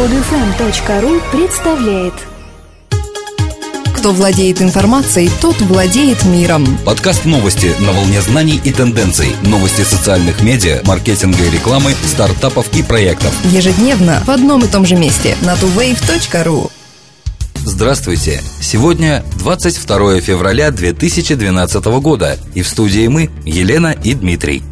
Подфм.ру представляет Кто владеет информацией, тот владеет миром. Подкаст новости на волне знаний и тенденций. Новости социальных медиа, маркетинга и рекламы, стартапов и проектов. Ежедневно в одном и том же месте на tuwave.ru. Здравствуйте! Сегодня 22 февраля 2012 года, и в студии мы, Елена и Дмитрий.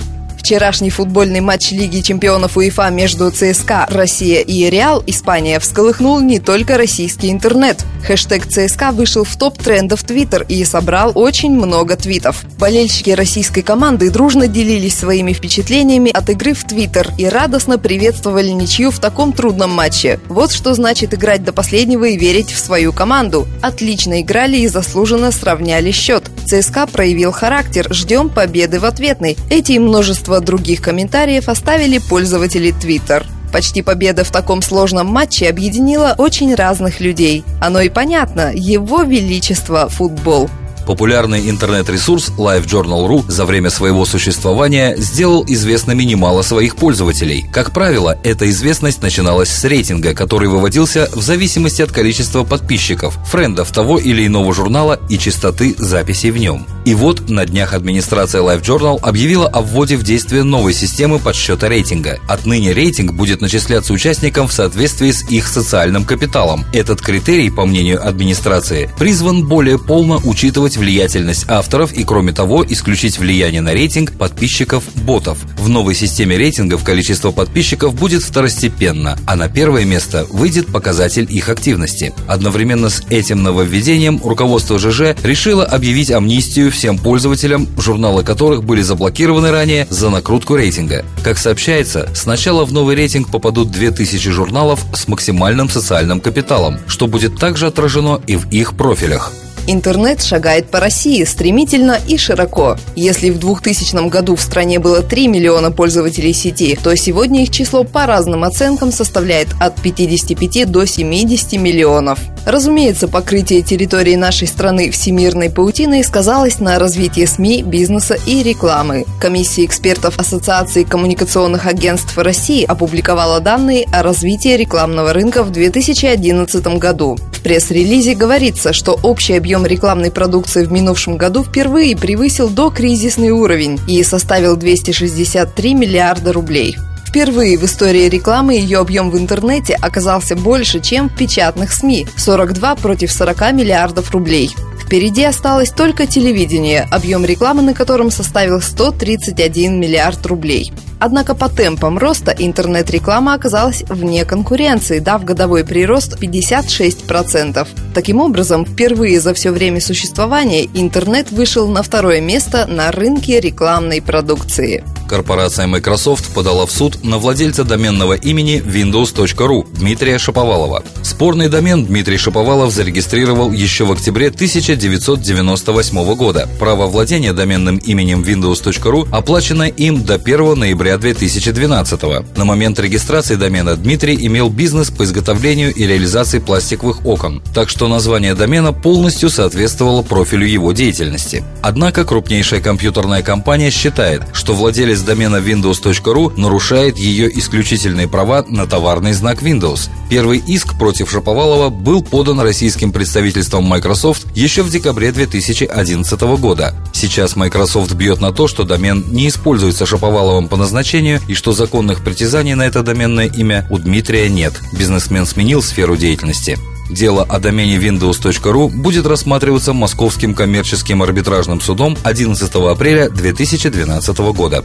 Вчерашний футбольный матч Лиги чемпионов УЕФА между ЦСКА Россия и Реал Испания всколыхнул не только российский интернет. Хэштег ЦСКА вышел в топ трендов Твиттер и собрал очень много твитов. Болельщики российской команды дружно делились своими впечатлениями от игры в Твиттер и радостно приветствовали ничью в таком трудном матче. Вот что значит играть до последнего и верить в свою команду. Отлично играли и заслуженно сравняли счет. ЦСКА проявил характер, ждем победы в ответной. Эти и множество других комментариев оставили пользователи Twitter. Почти победа в таком сложном матче объединила очень разных людей. Оно и понятно, его величество – футбол. Популярный интернет-ресурс LiveJournal.ru за время своего существования сделал известными немало своих пользователей. Как правило, эта известность начиналась с рейтинга, который выводился в зависимости от количества подписчиков, френдов того или иного журнала и частоты записей в нем. И вот на днях администрация LiveJournal объявила о вводе в действие новой системы подсчета рейтинга. Отныне рейтинг будет начисляться участникам в соответствии с их социальным капиталом. Этот критерий, по мнению администрации, призван более полно учитывать влиятельность авторов и, кроме того, исключить влияние на рейтинг подписчиков-ботов. В новой системе рейтингов количество подписчиков будет второстепенно, а на первое место выйдет показатель их активности. Одновременно с этим нововведением руководство ЖЖ решило объявить амнистию всем пользователям, журналы которых были заблокированы ранее за накрутку рейтинга. Как сообщается, сначала в новый рейтинг попадут 2000 журналов с максимальным социальным капиталом, что будет также отражено и в их профилях. Интернет шагает по России стремительно и широко. Если в 2000 году в стране было 3 миллиона пользователей сети, то сегодня их число по разным оценкам составляет от 55 до 70 миллионов. Разумеется, покрытие территории нашей страны всемирной паутиной сказалось на развитии СМИ, бизнеса и рекламы. Комиссия экспертов Ассоциации коммуникационных агентств России опубликовала данные о развитии рекламного рынка в 2011 году. В пресс-релизе говорится, что общий объем рекламной продукции в минувшем году впервые превысил докризисный уровень и составил 263 миллиарда рублей. Впервые в истории рекламы ее объем в интернете оказался больше, чем в печатных СМИ – 42 против 40 миллиардов рублей. Впереди осталось только телевидение, объем рекламы на котором составил 131 миллиард рублей. Однако по темпам роста интернет-реклама оказалась вне конкуренции, дав годовой прирост 56%. Таким образом, впервые за все время существования интернет вышел на второе место на рынке рекламной продукции. Корпорация Microsoft подала в суд на владельца доменного имени Windows.ru Дмитрия Шаповалова. Спорный домен Дмитрий Шаповалов зарегистрировал еще в октябре 1998 года. Право владения доменным именем Windows.ru оплачено им до 1 ноября 2012 На момент регистрации домена Дмитрий имел бизнес по изготовлению и реализации пластиковых окон, так что название домена полностью соответствовало профилю его деятельности. Однако крупнейшая компьютерная компания считает, что владелец владелец домена Windows.ru нарушает ее исключительные права на товарный знак Windows. Первый иск против Шаповалова был подан российским представительством Microsoft еще в декабре 2011 года. Сейчас Microsoft бьет на то, что домен не используется Шаповаловым по назначению и что законных притязаний на это доменное имя у Дмитрия нет. Бизнесмен сменил сферу деятельности. Дело о домене Windows.ru будет рассматриваться Московским коммерческим арбитражным судом 11 апреля 2012 года.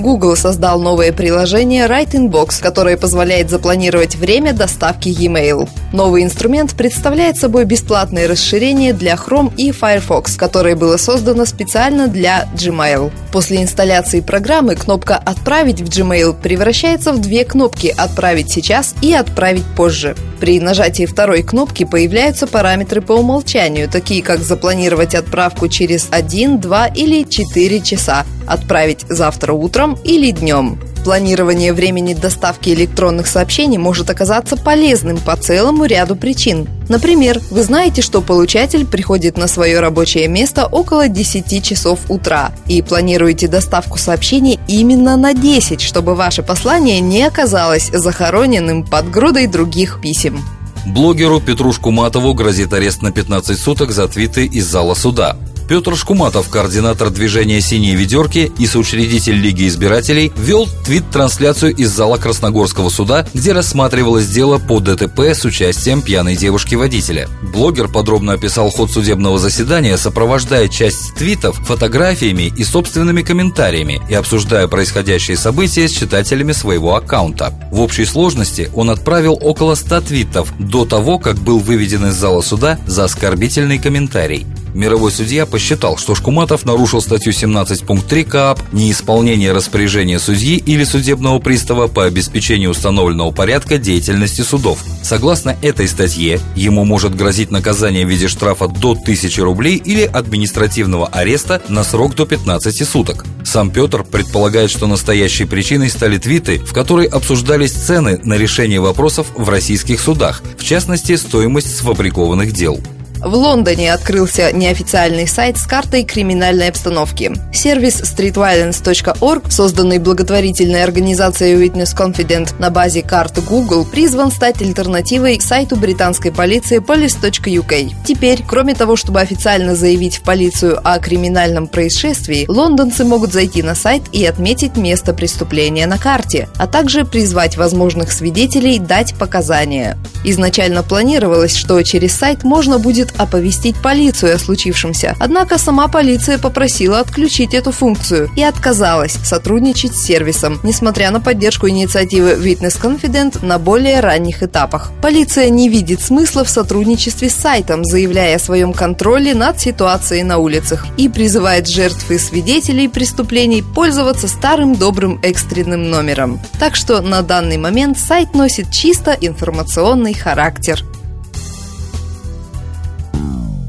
Google создал новое приложение Write Inbox, которое позволяет запланировать время доставки e-mail. Новый инструмент представляет собой бесплатное расширение для Chrome и Firefox, которое было создано специально для Gmail. После инсталляции программы кнопка «Отправить» в Gmail превращается в две кнопки «Отправить сейчас» и «Отправить позже». При нажатии второй кнопки появляются параметры по умолчанию, такие как запланировать отправку через 1, 2 или 4 часа, отправить завтра утром или днем. Планирование времени доставки электронных сообщений может оказаться полезным по целому ряду причин. Например, вы знаете, что получатель приходит на свое рабочее место около 10 часов утра и планируете доставку сообщений именно на 10, чтобы ваше послание не оказалось захороненным под грудой других писем. Блогеру Петру Шкуматову грозит арест на 15 суток за твиты из зала суда. Петр Шкуматов, координатор движения «Синие ведерки» и соучредитель Лиги избирателей, вел твит-трансляцию из зала Красногорского суда, где рассматривалось дело по ДТП с участием пьяной девушки-водителя. Блогер подробно описал ход судебного заседания, сопровождая часть твитов фотографиями и собственными комментариями и обсуждая происходящие события с читателями своего аккаунта. В общей сложности он отправил около 100 твитов до того, как был выведен из зала суда за оскорбительный комментарий. Мировой судья посчитал, что Шкуматов нарушил статью 17 пункт 3 КАП «Неисполнение распоряжения судьи или судебного пристава по обеспечению установленного порядка деятельности судов». Согласно этой статье, ему может грозить наказание в виде штрафа до 1000 рублей или административного ареста на срок до 15 суток. Сам Петр предполагает, что настоящей причиной стали твиты, в которой обсуждались цены на решение вопросов в российских судах, в частности, стоимость сфабрикованных дел. В Лондоне открылся неофициальный сайт с картой криминальной обстановки. Сервис streetviolence.org, созданный благотворительной организацией Witness Confident на базе карт Google, призван стать альтернативой сайту британской полиции police.uk. Теперь, кроме того, чтобы официально заявить в полицию о криминальном происшествии, лондонцы могут зайти на сайт и отметить место преступления на карте, а также призвать возможных свидетелей дать показания. Изначально планировалось, что через сайт можно будет оповестить полицию о случившемся. Однако сама полиция попросила отключить эту функцию и отказалась сотрудничать с сервисом, несмотря на поддержку инициативы Witness Confident на более ранних этапах. Полиция не видит смысла в сотрудничестве с сайтом, заявляя о своем контроле над ситуацией на улицах и призывает жертв и свидетелей преступлений пользоваться старым добрым экстренным номером. Так что на данный момент сайт носит чисто информационный характер.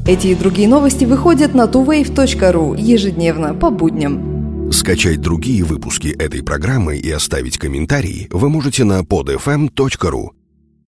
Эти и другие новости выходят на tuwave.ru ежедневно по будням. Скачать другие выпуски этой программы и оставить комментарии вы можете на podfm.ru.